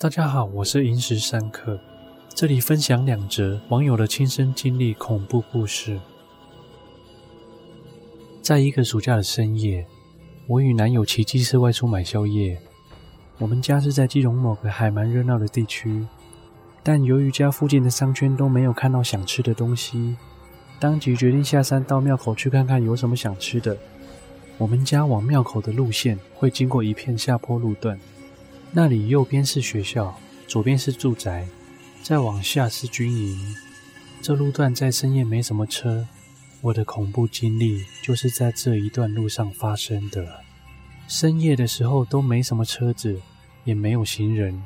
大家好，我是萤石三客，这里分享两则网友的亲身经历恐怖故事。在一个暑假的深夜，我与男友骑机车外出买宵夜。我们家是在基隆某个还蛮热闹的地区，但由于家附近的商圈都没有看到想吃的东西，当即决定下山到庙口去看看有什么想吃的。我们家往庙口的路线会经过一片下坡路段。那里右边是学校，左边是住宅，再往下是军营。这路段在深夜没什么车，我的恐怖经历就是在这一段路上发生的。深夜的时候都没什么车子，也没有行人，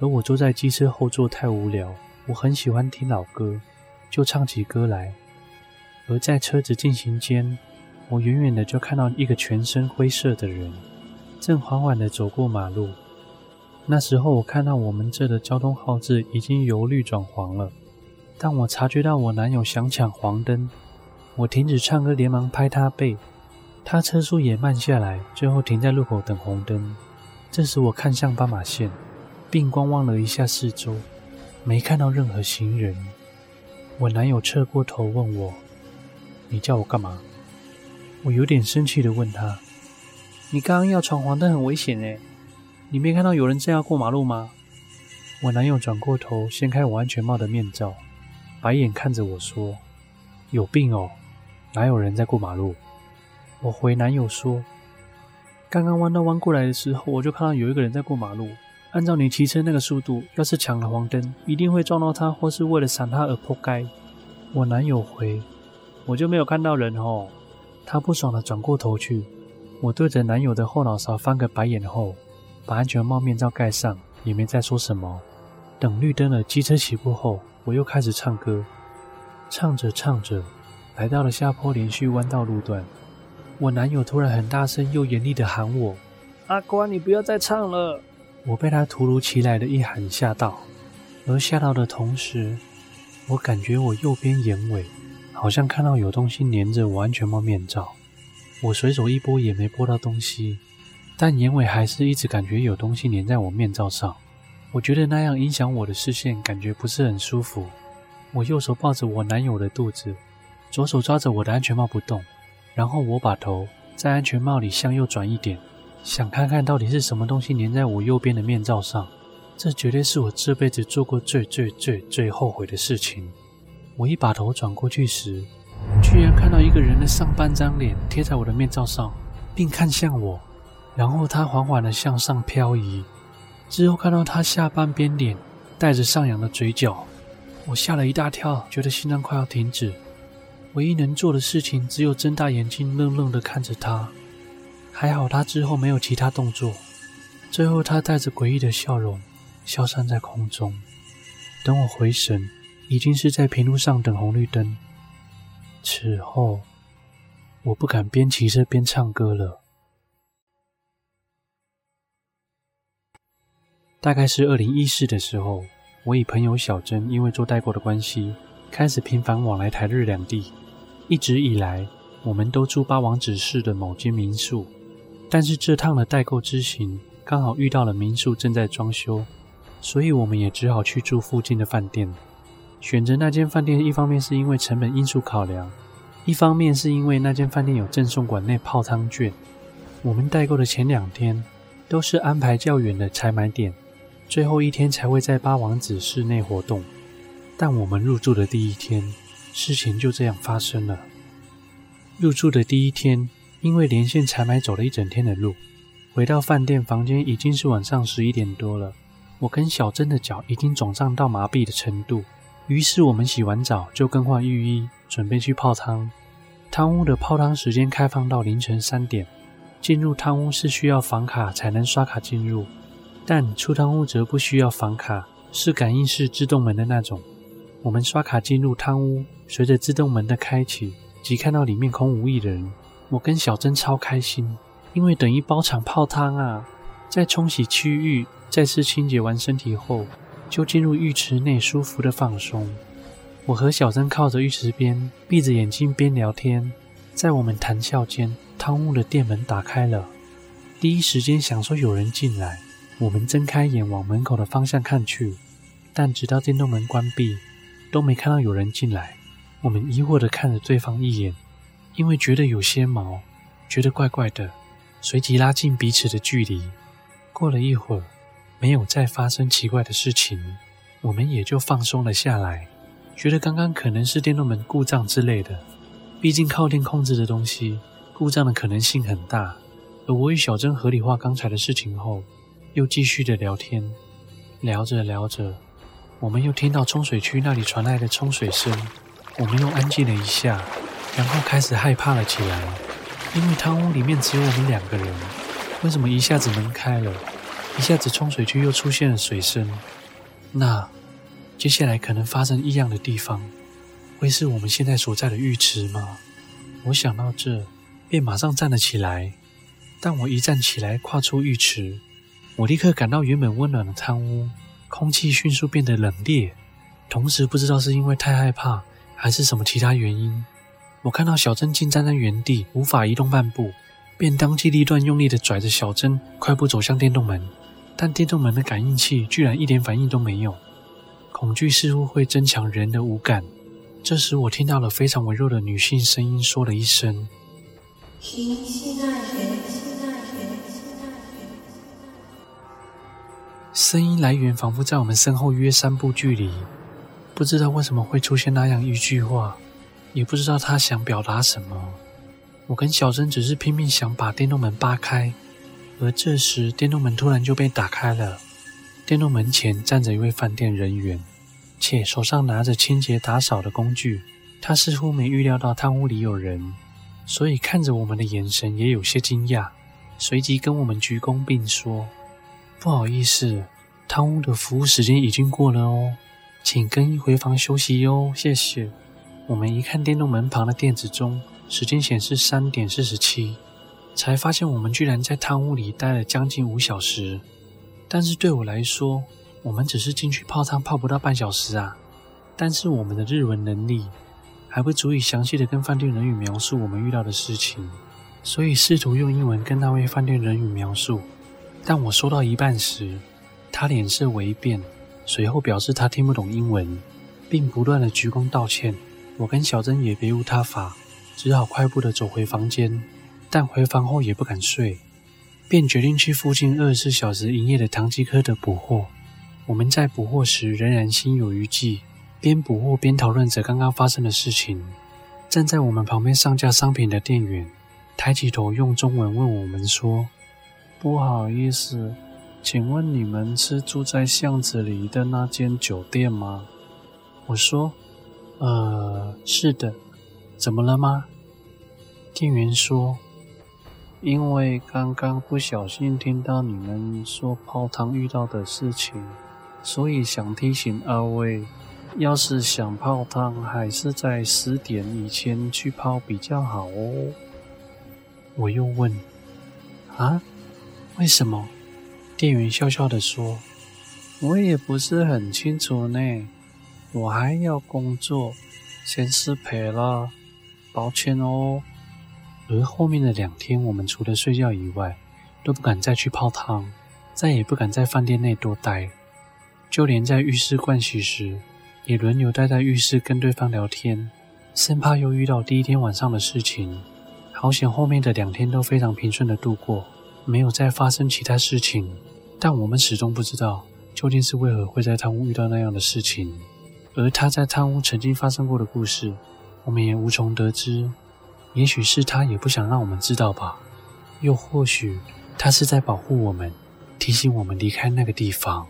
而我坐在机车后座太无聊，我很喜欢听老歌，就唱起歌来。而在车子进行间，我远远的就看到一个全身灰色的人，正缓缓的走过马路。那时候我看到我们这的交通号志已经由绿转黄了，当我察觉到我男友想抢黄灯，我停止唱歌，连忙拍他背，他车速也慢下来，最后停在路口等红灯。这时我看向斑马线，并观望了一下四周，没看到任何行人。我男友侧过头问我：“你叫我干嘛？”我有点生气地问他：“你刚刚要闯黄灯很危险诶。”你没看到有人正要过马路吗？我男友转过头，掀开我安全帽的面罩，白眼看着我说：“有病哦，哪有人在过马路？”我回男友说：“刚刚弯道弯过来的时候，我就看到有一个人在过马路。按照你骑车那个速度，要是抢了黄灯，一定会撞到他，或是为了闪他而扑街。”我男友回：“我就没有看到人哦。”他不爽地转过头去。我对着男友的后脑勺翻个白眼后，把安全帽面罩盖上，也没再说什么。等绿灯了，机车起步后，我又开始唱歌。唱着唱着，来到了下坡连续弯道路段。我男友突然很大声又严厉的喊我：“阿关，你不要再唱了！”我被他突如其来的一喊吓到，而吓到的同时，我感觉我右边眼尾好像看到有东西粘着我安全帽面罩。我随手一拨，也没拨到东西。但眼尾还是一直感觉有东西粘在我面罩上，我觉得那样影响我的视线，感觉不是很舒服。我右手抱着我男友的肚子，左手抓着我的安全帽不动，然后我把头在安全帽里向右转一点，想看看到底是什么东西粘在我右边的面罩上。这绝对是我这辈子做过最最最最后悔的事情。我一把头转过去时，居然看到一个人的上半张脸贴在我的面罩上，并看向我。然后他缓缓地向上漂移，之后看到他下半边脸带着上扬的嘴角，我吓了一大跳，觉得心脏快要停止。唯一能做的事情只有睁大眼睛，愣愣地看着他。还好他之后没有其他动作。最后他带着诡异的笑容消散在空中。等我回神，已经是在平路上等红绿灯。此后，我不敢边骑车边唱歌了。大概是二零一四的时候，我与朋友小珍因为做代购的关系，开始频繁往来台日两地。一直以来，我们都住八王子市的某间民宿，但是这趟的代购之行刚好遇到了民宿正在装修，所以我们也只好去住附近的饭店。选择那间饭店，一方面是因为成本因素考量，一方面是因为那间饭店有赠送馆内泡汤券。我们代购的前两天都是安排较远的采买点。最后一天才会在八王子室内活动，但我们入住的第一天，事情就这样发生了。入住的第一天，因为连线采买走了一整天的路，回到饭店房间已经是晚上十一点多了。我跟小珍的脚已经肿胀到麻痹的程度，于是我们洗完澡就更换浴衣，准备去泡汤。汤屋的泡汤时间开放到凌晨三点，进入汤屋是需要房卡才能刷卡进入。但出汤屋则不需要房卡，是感应式自动门的那种。我们刷卡进入汤屋，随着自动门的开启，即看到里面空无一人。我跟小珍超开心，因为等于包场泡汤啊！在冲洗区域、再次清洁完身体后，就进入浴池内舒服的放松。我和小珍靠着浴池边，闭着眼睛边聊天。在我们谈笑间，汤屋的店门打开了，第一时间想说有人进来。我们睁开眼往门口的方向看去，但直到电动门关闭，都没看到有人进来。我们疑惑地看着对方一眼，因为觉得有些毛，觉得怪怪的，随即拉近彼此的距离。过了一会儿，没有再发生奇怪的事情，我们也就放松了下来，觉得刚刚可能是电动门故障之类的。毕竟靠电控制的东西，故障的可能性很大。而我与小珍合理化刚才的事情后，又继续的聊天，聊着聊着，我们又听到冲水区那里传来的冲水声，我们又安静了一下，然后开始害怕了起来，因为汤屋里面只有我们两个人，为什么一下子门开了，一下子冲水区又出现了水声？那接下来可能发生异样的地方，会是我们现在所在的浴池吗？我想到这，便马上站了起来，但我一站起来，跨出浴池。我立刻感到原本温暖的汤屋，空气迅速变得冷冽。同时，不知道是因为太害怕，还是什么其他原因，我看到小珍竟站在原地，无法移动半步，便当机立断，用力地拽着小珍，快步走向电动门。但电动门的感应器居然一点反应都没有。恐惧似乎会增强人的五感。这时，我听到了非常微弱的女性声音，说了一声：“声音来源仿佛在我们身后约三步距离，不知道为什么会出现那样一句话，也不知道他想表达什么。我跟小珍只是拼命想把电动门扒开，而这时电动门突然就被打开了。电动门前站着一位饭店人员，且手上拿着清洁打扫的工具。他似乎没预料到汤屋里有人，所以看着我们的眼神也有些惊讶，随即跟我们鞠躬并说。不好意思，汤屋的服务时间已经过了哦，请更衣回房休息哟，谢谢。我们一看电动门旁的电子钟，时间显示三点四十七，才发现我们居然在汤屋里待了将近五小时。但是对我来说，我们只是进去泡汤，泡不到半小时啊。但是我们的日文能力还不足以详细的跟饭店人员描述我们遇到的事情，所以试图用英文跟那位饭店人员描述。但我说到一半时，他脸色微变，随后表示他听不懂英文，并不断的鞠躬道歉。我跟小珍也别无他法，只好快步的走回房间。但回房后也不敢睡，便决定去附近二十四小时营业的唐吉诃德补货。我们在补货时仍然心有余悸，边补货边讨论着刚刚发生的事情。站在我们旁边上架商品的店员抬起头，用中文问我们说。不好意思，请问你们是住在巷子里的那间酒店吗？我说：“呃，是的。怎么了吗？”店员说：“因为刚刚不小心听到你们说泡汤遇到的事情，所以想提醒二位，要是想泡汤，还是在十点以前去泡比较好哦。”我又问：“啊？”为什么？店员笑笑的说：“我也不是很清楚呢，我还要工作，先失陪了，抱歉哦。”而后面的两天，我们除了睡觉以外，都不敢再去泡汤，再也不敢在饭店内多待，就连在浴室盥洗时，也轮流待在浴室跟对方聊天，生怕又遇到第一天晚上的事情。好险，后面的两天都非常平顺的度过。没有再发生其他事情，但我们始终不知道究竟是为何会在贪污遇到那样的事情，而他在贪污曾经发生过的故事，我们也无从得知。也许是他也不想让我们知道吧，又或许他是在保护我们，提醒我们离开那个地方。